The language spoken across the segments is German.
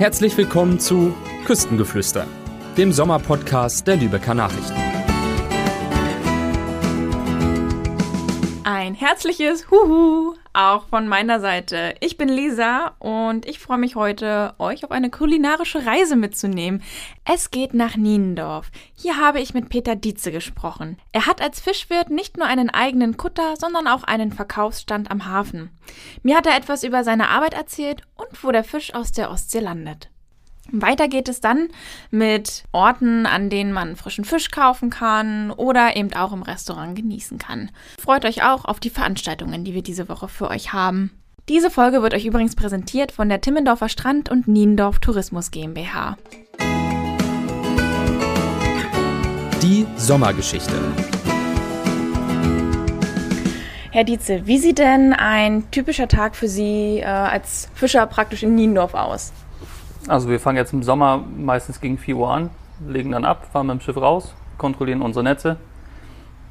Herzlich willkommen zu Küstengeflüster, dem Sommerpodcast der Lübecker Nachrichten. Ein herzliches Huhu auch von meiner Seite. Ich bin Lisa und ich freue mich heute, euch auf eine kulinarische Reise mitzunehmen. Es geht nach Niendorf. Hier habe ich mit Peter Dietze gesprochen. Er hat als Fischwirt nicht nur einen eigenen Kutter, sondern auch einen Verkaufsstand am Hafen. Mir hat er etwas über seine Arbeit erzählt und wo der Fisch aus der Ostsee landet. Weiter geht es dann mit Orten, an denen man frischen Fisch kaufen kann oder eben auch im Restaurant genießen kann. Freut euch auch auf die Veranstaltungen, die wir diese Woche für euch haben. Diese Folge wird euch übrigens präsentiert von der Timmendorfer Strand und Niendorf Tourismus GmbH. Die Sommergeschichte. Herr Dietze, wie sieht denn ein typischer Tag für Sie äh, als Fischer praktisch in Niendorf aus? Also wir fangen jetzt im Sommer meistens gegen 4 Uhr an, legen dann ab, fahren mit dem Schiff raus, kontrollieren unsere Netze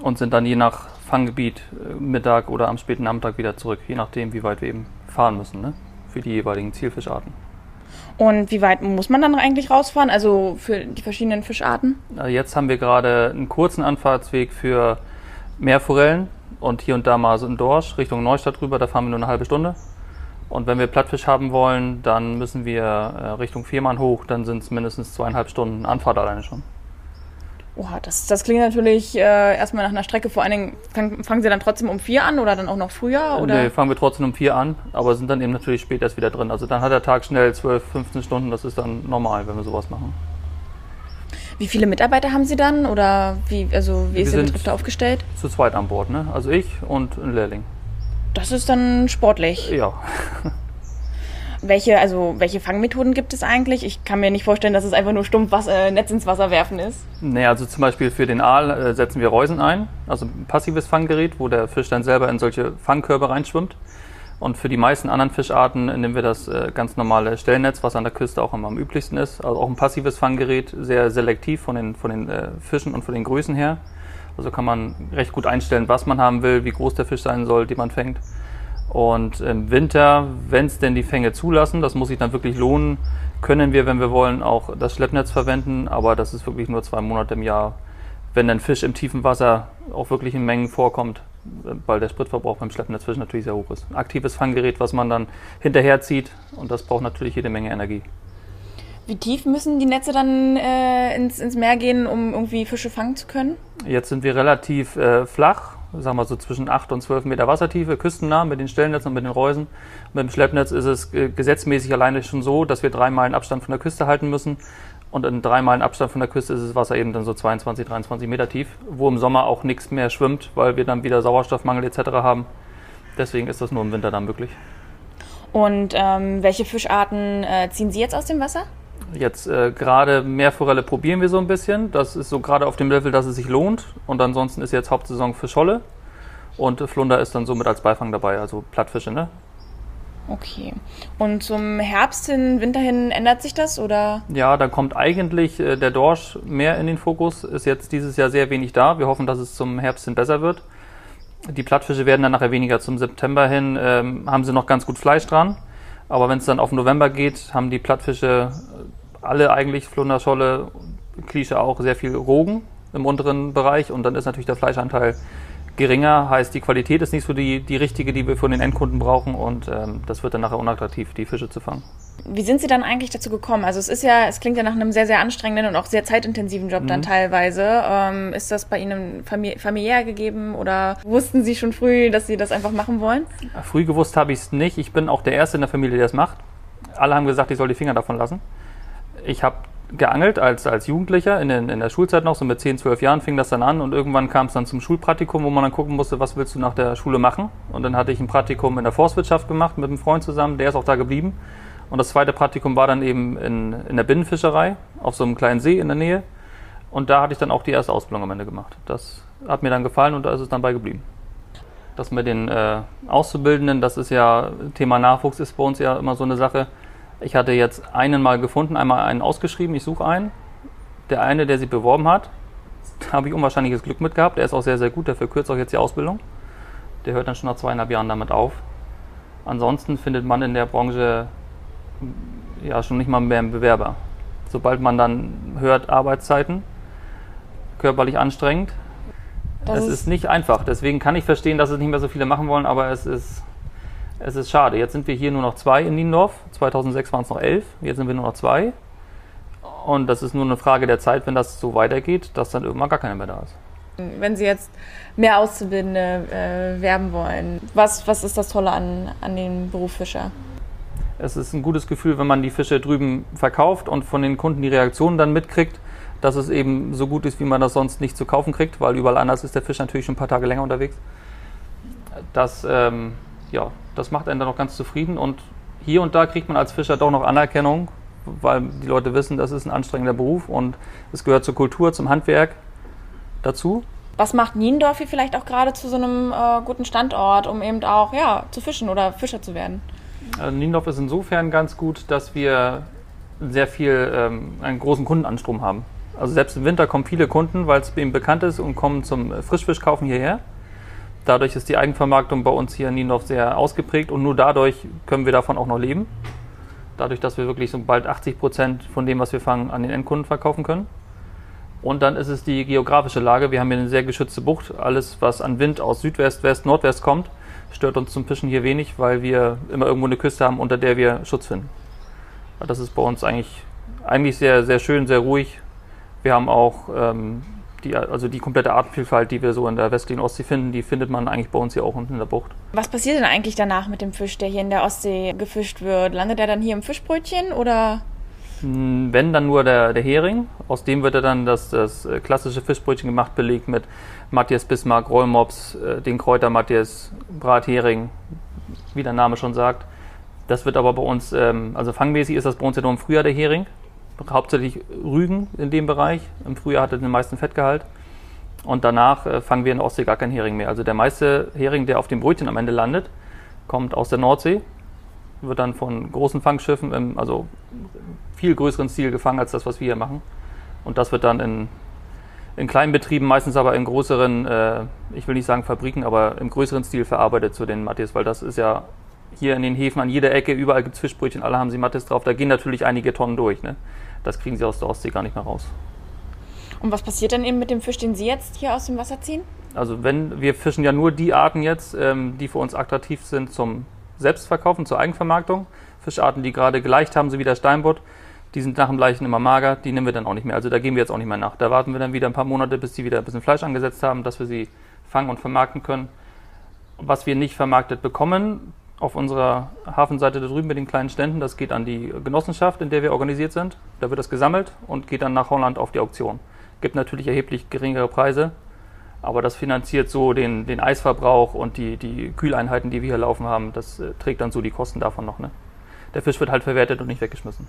und sind dann je nach Fanggebiet äh, Mittag oder am späten Nachmittag wieder zurück, je nachdem, wie weit wir eben fahren müssen ne? für die jeweiligen Zielfischarten. Und wie weit muss man dann eigentlich rausfahren, also für die verschiedenen Fischarten? Jetzt haben wir gerade einen kurzen Anfahrtsweg für Meerforellen und hier und da mal so ein Dorsch Richtung Neustadt rüber, da fahren wir nur eine halbe Stunde. Und wenn wir Plattfisch haben wollen, dann müssen wir äh, Richtung Viermann hoch, dann sind es mindestens zweieinhalb Stunden Anfahrt alleine schon. Oha, das, das klingt natürlich äh, erstmal nach einer Strecke. Vor allen Dingen, fang, fangen Sie dann trotzdem um vier an oder dann auch noch früher? Oder? Nee, fangen wir trotzdem um vier an, aber sind dann eben natürlich spät erst wieder drin. Also dann hat der Tag schnell 12, 15 Stunden, das ist dann normal, wenn wir sowas machen. Wie viele Mitarbeiter haben Sie dann oder wie, also wie wir ist Ihr Betrieb aufgestellt? Zu zweit an Bord, ne? Also ich und ein Lehrling. Das ist dann sportlich. Ja. Welche, also welche Fangmethoden gibt es eigentlich? Ich kann mir nicht vorstellen, dass es einfach nur stumpf Wasser, äh, Netz ins Wasser werfen ist. Nee, also zum Beispiel für den Aal äh, setzen wir Reusen ein, also ein passives Fanggerät, wo der Fisch dann selber in solche Fangkörbe reinschwimmt. Und für die meisten anderen Fischarten nehmen wir das äh, ganz normale Stellnetz, was an der Küste auch immer am üblichsten ist. Also auch ein passives Fanggerät, sehr selektiv von den, von den Fischen und von den Größen her. Also kann man recht gut einstellen, was man haben will, wie groß der Fisch sein soll, den man fängt. Und im Winter, wenn es denn die Fänge zulassen, das muss sich dann wirklich lohnen, können wir, wenn wir wollen, auch das Schleppnetz verwenden. Aber das ist wirklich nur zwei Monate im Jahr, wenn ein Fisch im tiefen Wasser auch wirklich in Mengen vorkommt, weil der Spritverbrauch beim Schleppnetzfisch natürlich sehr hoch ist. Ein aktives Fanggerät, was man dann hinterher zieht und das braucht natürlich jede Menge Energie. Wie tief müssen die Netze dann äh, ins, ins Meer gehen, um irgendwie Fische fangen zu können? Jetzt sind wir relativ äh, flach, sagen wir so zwischen 8 und 12 Meter Wassertiefe, küstennah mit den Stellnetzen und mit den Reusen. mit dem Schleppnetz ist es äh, gesetzmäßig alleine schon so, dass wir drei Meilen Abstand von der Küste halten müssen. Und in drei Meilen Abstand von der Küste ist das Wasser eben dann so 22, 23 Meter tief, wo im Sommer auch nichts mehr schwimmt, weil wir dann wieder Sauerstoffmangel etc. haben. Deswegen ist das nur im Winter dann möglich. Und ähm, welche Fischarten äh, ziehen Sie jetzt aus dem Wasser? Jetzt äh, gerade Meerforelle probieren wir so ein bisschen. Das ist so gerade auf dem Level, dass es sich lohnt. Und ansonsten ist jetzt Hauptsaison für Scholle. Und Flunder ist dann somit als Beifang dabei, also Plattfische, ne? Okay. Und zum Herbst hin, Winter hin ändert sich das oder? Ja, da kommt eigentlich äh, der Dorsch mehr in den Fokus. Ist jetzt dieses Jahr sehr wenig da. Wir hoffen, dass es zum Herbst hin besser wird. Die Plattfische werden dann nachher weniger. Zum September hin ähm, haben sie noch ganz gut Fleisch dran. Aber wenn es dann auf November geht, haben die Plattfische alle eigentlich Flunderscholle, Klische auch sehr viel Rogen im unteren Bereich und dann ist natürlich der Fleischanteil geringer, heißt die Qualität ist nicht so die, die richtige, die wir von den Endkunden brauchen und ähm, das wird dann nachher unattraktiv, die Fische zu fangen. Wie sind Sie dann eigentlich dazu gekommen? Also es ist ja, es klingt ja nach einem sehr, sehr anstrengenden und auch sehr zeitintensiven Job mhm. dann teilweise. Ähm, ist das bei Ihnen familiär gegeben oder wussten Sie schon früh, dass Sie das einfach machen wollen? Früh gewusst habe ich es nicht. Ich bin auch der Erste in der Familie, der es macht. Alle haben gesagt, ich soll die Finger davon lassen ich habe geangelt als, als Jugendlicher in, den, in der Schulzeit noch, so mit 10, 12 Jahren fing das dann an und irgendwann kam es dann zum Schulpraktikum, wo man dann gucken musste, was willst du nach der Schule machen. Und dann hatte ich ein Praktikum in der Forstwirtschaft gemacht mit einem Freund zusammen, der ist auch da geblieben. Und das zweite Praktikum war dann eben in, in der Binnenfischerei auf so einem kleinen See in der Nähe. Und da hatte ich dann auch die erste Ausbildung am Ende gemacht. Das hat mir dann gefallen und da ist es dann bei geblieben. Das mit den äh, Auszubildenden, das ist ja, Thema Nachwuchs ist bei uns ja immer so eine Sache ich hatte jetzt einen mal gefunden, einmal einen ausgeschrieben, ich suche einen. Der eine, der sich beworben hat, habe ich unwahrscheinliches Glück mit gehabt. Der ist auch sehr, sehr gut, der verkürzt auch jetzt die Ausbildung. Der hört dann schon nach zweieinhalb Jahren damit auf. Ansonsten findet man in der Branche ja schon nicht mal mehr ein Bewerber. Sobald man dann hört Arbeitszeiten, körperlich anstrengend, Das es ist- ist nicht einfach. Deswegen kann ich verstehen, dass es nicht mehr so viele machen wollen, aber es ist, es ist schade. Jetzt sind wir hier nur noch zwei in Niendorf. 2006 waren es noch elf, jetzt sind wir nur noch zwei. Und das ist nur eine Frage der Zeit, wenn das so weitergeht, dass dann irgendwann gar keiner mehr da ist. Wenn Sie jetzt mehr Auszubildende äh, werben wollen, was, was ist das Tolle an, an dem Beruf Fischer? Es ist ein gutes Gefühl, wenn man die Fische drüben verkauft und von den Kunden die Reaktionen dann mitkriegt, dass es eben so gut ist, wie man das sonst nicht zu kaufen kriegt, weil überall anders ist der Fisch natürlich schon ein paar Tage länger unterwegs. Das, ähm, ja, das macht einen dann noch ganz zufrieden und hier und da kriegt man als Fischer doch noch Anerkennung, weil die Leute wissen, das ist ein anstrengender Beruf und es gehört zur Kultur, zum Handwerk dazu. Was macht Niendorf hier vielleicht auch gerade zu so einem äh, guten Standort, um eben auch ja, zu fischen oder Fischer zu werden? Also Niendorf ist insofern ganz gut, dass wir sehr viel, ähm, einen großen Kundenanstrom haben. Also selbst im Winter kommen viele Kunden, weil es eben bekannt ist und kommen zum äh, Frischfischkaufen hierher. Dadurch ist die Eigenvermarktung bei uns hier in Niendorf sehr ausgeprägt und nur dadurch können wir davon auch noch leben. Dadurch, dass wir wirklich so bald 80 Prozent von dem, was wir fangen, an den Endkunden verkaufen können. Und dann ist es die geografische Lage. Wir haben hier eine sehr geschützte Bucht. Alles, was an Wind aus Südwest, West, Nordwest kommt, stört uns zum Fischen hier wenig, weil wir immer irgendwo eine Küste haben, unter der wir Schutz finden. Das ist bei uns eigentlich, eigentlich sehr, sehr schön, sehr ruhig. Wir haben auch ähm, die, also die komplette Artenvielfalt, die wir so in der westlichen Ostsee finden, die findet man eigentlich bei uns hier auch unten in der Bucht. Was passiert denn eigentlich danach mit dem Fisch, der hier in der Ostsee gefischt wird? Landet er dann hier im Fischbrötchen oder? Hm, Wenn dann nur der, der Hering, aus dem wird er dann das, das äh, klassische Fischbrötchen gemacht, belegt mit Matthias Bismarck, Rollmops, äh, den Kräuter Matthias, Brathering, wie der Name schon sagt. Das wird aber bei uns, ähm, also fangmäßig ist das bei uns ja nur im Frühjahr der Hering. Hauptsächlich Rügen in dem Bereich. Im Frühjahr hat er den meisten Fettgehalt. Und danach äh, fangen wir in der Ostsee gar keinen Hering mehr. Also der meiste Hering, der auf dem Brötchen am Ende landet, kommt aus der Nordsee, wird dann von großen Fangschiffen, im, also viel größeren Stil gefangen als das, was wir hier machen. Und das wird dann in, in kleinen Betrieben, meistens aber in größeren, äh, ich will nicht sagen Fabriken, aber im größeren Stil verarbeitet zu den Mattis, weil das ist ja hier in den Häfen an jeder Ecke, überall gibt es Fischbrötchen, alle haben sie Mattis drauf. Da gehen natürlich einige Tonnen durch. Ne? Das kriegen sie aus der Ostsee gar nicht mehr raus. Und was passiert dann eben mit dem Fisch, den Sie jetzt hier aus dem Wasser ziehen? Also wenn wir fischen ja nur die Arten jetzt, ähm, die für uns attraktiv sind zum Selbstverkaufen, zur Eigenvermarktung. Fischarten, die gerade geleicht haben, so wie der Steinbutt, die sind nach dem Leichen immer mager, die nehmen wir dann auch nicht mehr. Also da gehen wir jetzt auch nicht mehr nach. Da warten wir dann wieder ein paar Monate, bis die wieder ein bisschen Fleisch angesetzt haben, dass wir sie fangen und vermarkten können. Was wir nicht vermarktet bekommen, auf unserer Hafenseite da drüben mit den kleinen Ständen, das geht an die Genossenschaft, in der wir organisiert sind. Da wird das gesammelt und geht dann nach Holland auf die Auktion. Gibt natürlich erheblich geringere Preise, aber das finanziert so den, den Eisverbrauch und die, die Kühleinheiten, die wir hier laufen haben. Das äh, trägt dann so die Kosten davon noch. Ne? Der Fisch wird halt verwertet und nicht weggeschmissen.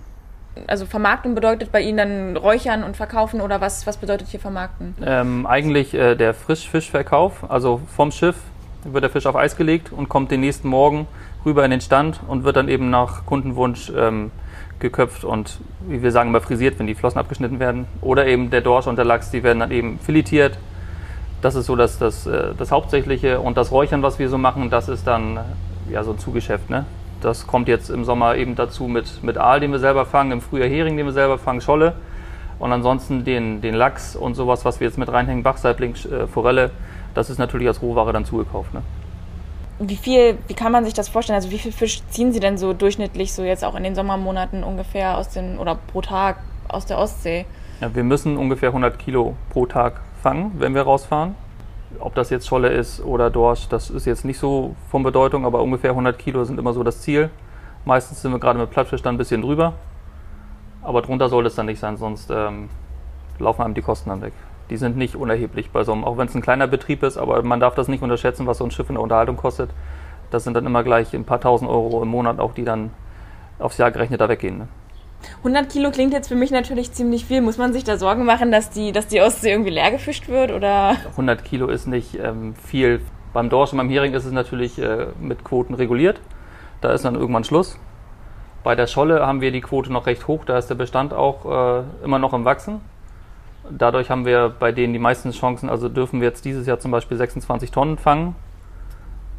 Also Vermarktung bedeutet bei Ihnen dann Räuchern und Verkaufen oder was, was bedeutet hier Vermarkten? Ähm, eigentlich äh, der Frischfischverkauf, also vom Schiff wird der Fisch auf Eis gelegt und kommt den nächsten Morgen rüber in den Stand und wird dann eben nach Kundenwunsch ähm, geköpft und, wie wir sagen, immer frisiert, wenn die Flossen abgeschnitten werden. Oder eben der Dorsch und der Lachs, die werden dann eben filetiert. Das ist so das, das, äh, das Hauptsächliche. Und das Räuchern, was wir so machen, das ist dann ja so ein Zugeschäft. Ne? Das kommt jetzt im Sommer eben dazu mit, mit Aal, den wir selber fangen, im Frühjahr Hering, den wir selber fangen, Scholle. Und ansonsten den, den Lachs und sowas, was wir jetzt mit reinhängen, Bachsaibling, äh, Forelle, das ist natürlich als Rohware dann zugekauft. Ne? Wie viel, wie kann man sich das vorstellen? Also wie viel Fisch ziehen Sie denn so durchschnittlich so jetzt auch in den Sommermonaten ungefähr aus den oder pro Tag aus der Ostsee? Ja, wir müssen ungefähr 100 Kilo pro Tag fangen, wenn wir rausfahren. Ob das jetzt Scholle ist oder Dorsch, das ist jetzt nicht so von Bedeutung, aber ungefähr 100 Kilo sind immer so das Ziel. Meistens sind wir gerade mit Plattfisch dann ein bisschen drüber, aber drunter soll es dann nicht sein, sonst ähm, laufen einem die Kosten dann weg. Die sind nicht unerheblich bei so einem, auch wenn es ein kleiner Betrieb ist, aber man darf das nicht unterschätzen, was so ein Schiff in der Unterhaltung kostet. Das sind dann immer gleich ein paar tausend Euro im Monat, auch die dann aufs Jahr gerechnet da weggehen. Ne? 100 Kilo klingt jetzt für mich natürlich ziemlich viel. Muss man sich da Sorgen machen, dass die, dass die Ostsee irgendwie leer gefischt wird oder? 100 Kilo ist nicht ähm, viel. Beim Dorsch und beim Hering ist es natürlich äh, mit Quoten reguliert. Da ist dann irgendwann Schluss. Bei der Scholle haben wir die Quote noch recht hoch. Da ist der Bestand auch äh, immer noch im Wachsen. Dadurch haben wir bei denen die meisten Chancen. Also dürfen wir jetzt dieses Jahr zum Beispiel 26 Tonnen fangen.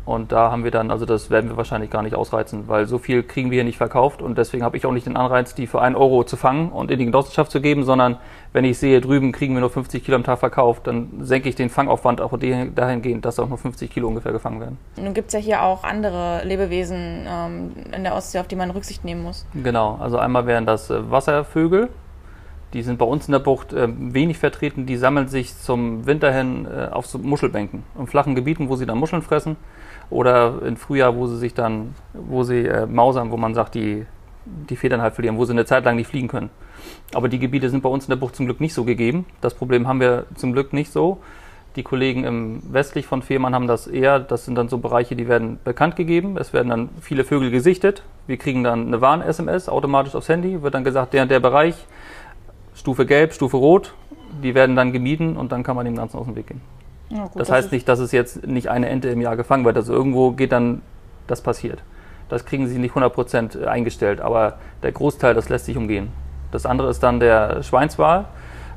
Und da haben wir dann, also das werden wir wahrscheinlich gar nicht ausreizen, weil so viel kriegen wir hier nicht verkauft und deswegen habe ich auch nicht den Anreiz, die für einen Euro zu fangen und in die Genossenschaft zu geben, sondern wenn ich sehe, drüben kriegen wir nur 50 Kilo am Tag verkauft, dann senke ich den Fangaufwand auch dahingehend, dass auch nur 50 Kilo ungefähr gefangen werden. Nun gibt es ja hier auch andere Lebewesen ähm, in der Ostsee, auf die man Rücksicht nehmen muss. Genau, also einmal wären das äh, Wasservögel, die sind bei uns in der Bucht äh, wenig vertreten, die sammeln sich zum Winter hin äh, auf so Muschelbänken, in flachen Gebieten, wo sie dann Muscheln fressen oder im Frühjahr, wo sie sich dann, wo sie äh, mausern, wo man sagt, die, die Federn halt verlieren, wo sie eine Zeit lang nicht fliegen können. Aber die Gebiete sind bei uns in der Bucht zum Glück nicht so gegeben. Das Problem haben wir zum Glück nicht so. Die Kollegen im westlich von Fehmarn haben das eher. Das sind dann so Bereiche, die werden bekannt gegeben. Es werden dann viele Vögel gesichtet. Wir kriegen dann eine Warn-SMS automatisch aufs Handy. Wird dann gesagt, der und der Bereich, Stufe Gelb, Stufe Rot. Die werden dann gemieden und dann kann man dem Ganzen aus dem Weg gehen. Ja, gut, das, das heißt nicht, dass es jetzt nicht eine Ente im Jahr gefangen wird. Also irgendwo geht dann das passiert. Das kriegen sie nicht 100% eingestellt, aber der Großteil, das lässt sich umgehen. Das andere ist dann der Schweinswal,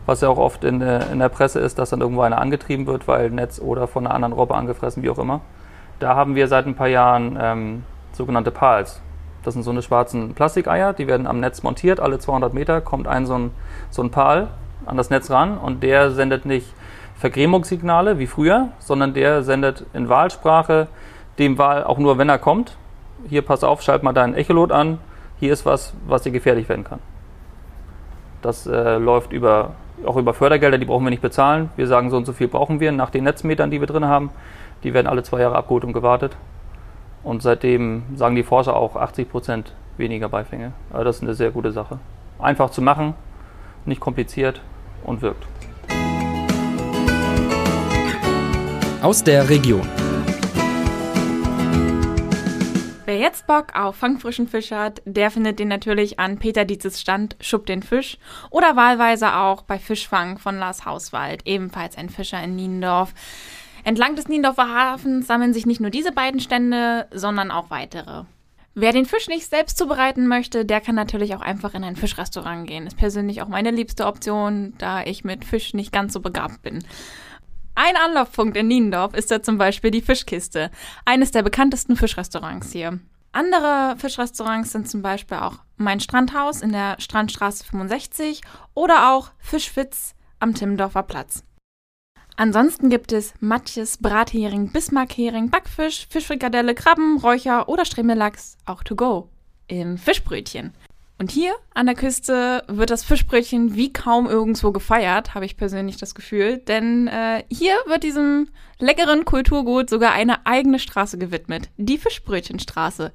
was ja auch oft in, in der Presse ist, dass dann irgendwo einer angetrieben wird, weil Netz oder von einer anderen Robbe angefressen, wie auch immer. Da haben wir seit ein paar Jahren ähm, sogenannte Pals. Das sind so eine schwarzen Plastikeier, die werden am Netz montiert. Alle 200 Meter kommt ein so ein, so ein Pal an das Netz ran und der sendet nicht Vergrämungssignale wie früher, sondern der sendet in Wahlsprache dem Wahl auch nur, wenn er kommt. Hier, pass auf, schalt mal deinen Echolot an. Hier ist was, was dir gefährlich werden kann. Das äh, läuft über, auch über Fördergelder, die brauchen wir nicht bezahlen. Wir sagen, so und so viel brauchen wir nach den Netzmetern, die wir drin haben. Die werden alle zwei Jahre abgeholt und gewartet. Und seitdem sagen die Forscher auch 80 Prozent weniger Beifänge. Also das ist eine sehr gute Sache. Einfach zu machen, nicht kompliziert und wirkt. aus der Region. Wer jetzt Bock auf fangfrischen Fisch hat, der findet den natürlich an Peter Dietzes Stand Schub den Fisch oder wahlweise auch bei Fischfang von Lars Hauswald, ebenfalls ein Fischer in Niendorf. Entlang des Niendorfer Hafens sammeln sich nicht nur diese beiden Stände, sondern auch weitere. Wer den Fisch nicht selbst zubereiten möchte, der kann natürlich auch einfach in ein Fischrestaurant gehen. Ist persönlich auch meine liebste Option, da ich mit Fisch nicht ganz so begabt bin. Ein Anlaufpunkt in Niendorf ist da zum Beispiel die Fischkiste, eines der bekanntesten Fischrestaurants hier. Andere Fischrestaurants sind zum Beispiel auch Mein Strandhaus in der Strandstraße 65 oder auch Fischwitz am Timmendorfer Platz. Ansonsten gibt es Matjes, Brathering, Bismarckhering, Backfisch, Fischfrikadelle, Krabben, Räucher oder Strimmelachs auch to go im Fischbrötchen. Und hier an der Küste wird das Fischbrötchen wie kaum irgendwo gefeiert, habe ich persönlich das Gefühl. Denn äh, hier wird diesem leckeren Kulturgut sogar eine eigene Straße gewidmet. Die Fischbrötchenstraße.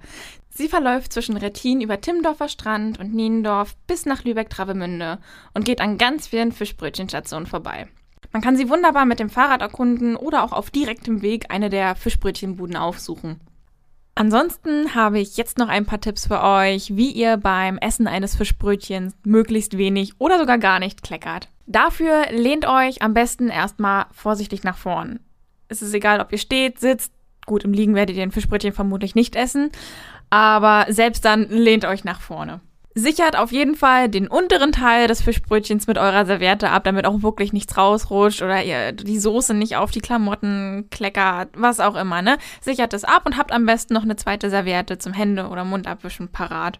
Sie verläuft zwischen Rettin über Timmendorfer Strand und Niendorf bis nach Lübeck-Travemünde und geht an ganz vielen Fischbrötchenstationen vorbei. Man kann sie wunderbar mit dem Fahrrad erkunden oder auch auf direktem Weg eine der Fischbrötchenbuden aufsuchen. Ansonsten habe ich jetzt noch ein paar Tipps für euch, wie ihr beim Essen eines Fischbrötchens möglichst wenig oder sogar gar nicht kleckert. Dafür lehnt euch am besten erstmal vorsichtig nach vorn. Es ist egal, ob ihr steht, sitzt. Gut, im Liegen werdet ihr ein Fischbrötchen vermutlich nicht essen, aber selbst dann lehnt euch nach vorne. Sichert auf jeden Fall den unteren Teil des Fischbrötchens mit eurer Serviette ab, damit auch wirklich nichts rausrutscht oder ihr die Soße nicht auf die Klamotten kleckert, was auch immer, ne? Sichert es ab und habt am besten noch eine zweite Serviette zum Hände- oder Mundabwischen parat.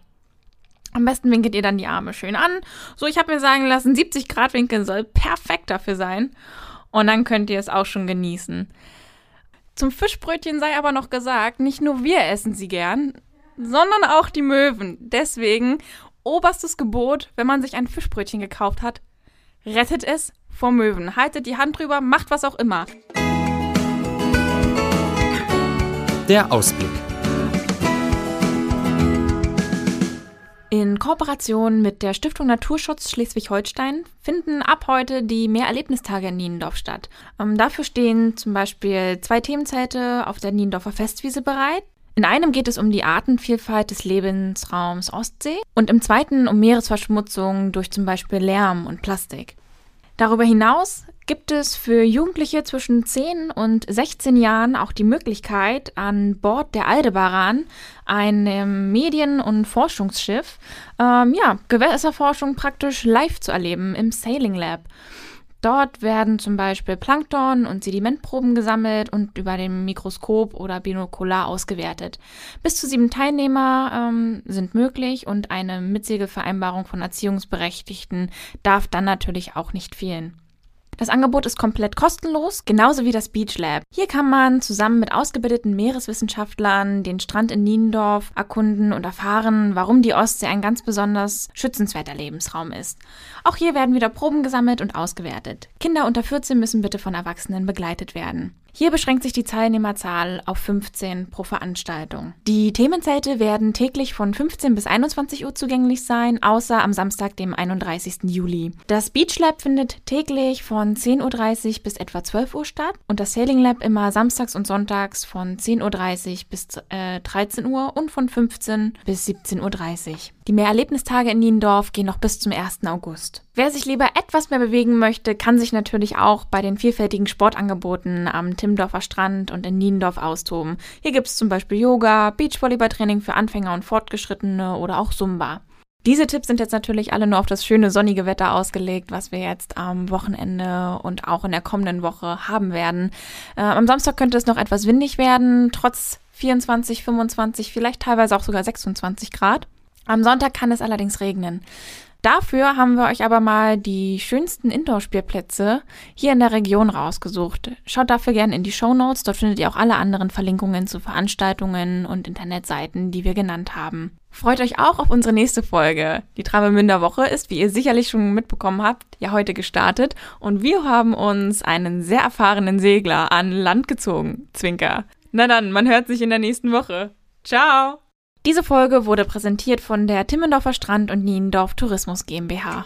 Am besten winkelt ihr dann die Arme schön an. So, ich habe mir sagen lassen, 70 Grad Winkel soll perfekt dafür sein. Und dann könnt ihr es auch schon genießen. Zum Fischbrötchen sei aber noch gesagt, nicht nur wir essen sie gern, sondern auch die Möwen. Deswegen oberstes Gebot, wenn man sich ein Fischbrötchen gekauft hat, rettet es vor Möwen. Haltet die Hand drüber, macht was auch immer. Der Ausblick. In Kooperation mit der Stiftung Naturschutz Schleswig-Holstein finden ab heute die Mehrerlebnistage in Niendorf statt. Ähm, dafür stehen zum Beispiel zwei Themenzelte auf der Niendorfer Festwiese bereit. In einem geht es um die Artenvielfalt des Lebensraums Ostsee und im zweiten um Meeresverschmutzung durch zum Beispiel Lärm und Plastik. Darüber hinaus gibt es für Jugendliche zwischen 10 und 16 Jahren auch die Möglichkeit, an Bord der Aldebaran, einem Medien- und Forschungsschiff, ähm, ja, Gewässerforschung praktisch live zu erleben im Sailing Lab. Dort werden zum Beispiel Plankton und Sedimentproben gesammelt und über dem Mikroskop oder Binokular ausgewertet. Bis zu sieben Teilnehmer ähm, sind möglich und eine Mitsegelvereinbarung von Erziehungsberechtigten darf dann natürlich auch nicht fehlen. Das Angebot ist komplett kostenlos, genauso wie das Beach Lab. Hier kann man zusammen mit ausgebildeten Meereswissenschaftlern den Strand in Niendorf erkunden und erfahren, warum die Ostsee ein ganz besonders schützenswerter Lebensraum ist. Auch hier werden wieder Proben gesammelt und ausgewertet. Kinder unter 14 müssen bitte von Erwachsenen begleitet werden. Hier beschränkt sich die Teilnehmerzahl auf 15 pro Veranstaltung. Die Themenzelte werden täglich von 15 bis 21 Uhr zugänglich sein, außer am Samstag, dem 31. Juli. Das Beach Lab findet täglich von 10.30 Uhr bis etwa 12 Uhr statt und das Sailing Lab immer samstags und sonntags von 10.30 Uhr bis äh, 13 Uhr und von 15 bis 17.30 Uhr. Die Mehrerlebnistage in Niendorf gehen noch bis zum 1. August. Wer sich lieber etwas mehr bewegen möchte, kann sich natürlich auch bei den vielfältigen Sportangeboten am Timmendorfer Strand und in Niendorf austoben. Hier gibt es zum Beispiel Yoga, Beachvolleyballtraining für Anfänger und Fortgeschrittene oder auch Zumba. Diese Tipps sind jetzt natürlich alle nur auf das schöne sonnige Wetter ausgelegt, was wir jetzt am Wochenende und auch in der kommenden Woche haben werden. Äh, am Samstag könnte es noch etwas windig werden, trotz 24, 25, vielleicht teilweise auch sogar 26 Grad. Am Sonntag kann es allerdings regnen. Dafür haben wir euch aber mal die schönsten Indoor-Spielplätze hier in der Region rausgesucht. Schaut dafür gerne in die Show Notes. Dort findet ihr auch alle anderen Verlinkungen zu Veranstaltungen und Internetseiten, die wir genannt haben. Freut euch auch auf unsere nächste Folge. Die Travemünder Woche ist, wie ihr sicherlich schon mitbekommen habt, ja heute gestartet und wir haben uns einen sehr erfahrenen Segler an Land gezogen. Zwinker. Na dann, man hört sich in der nächsten Woche. Ciao! Diese Folge wurde präsentiert von der Timmendorfer Strand und Niendorf Tourismus GmbH.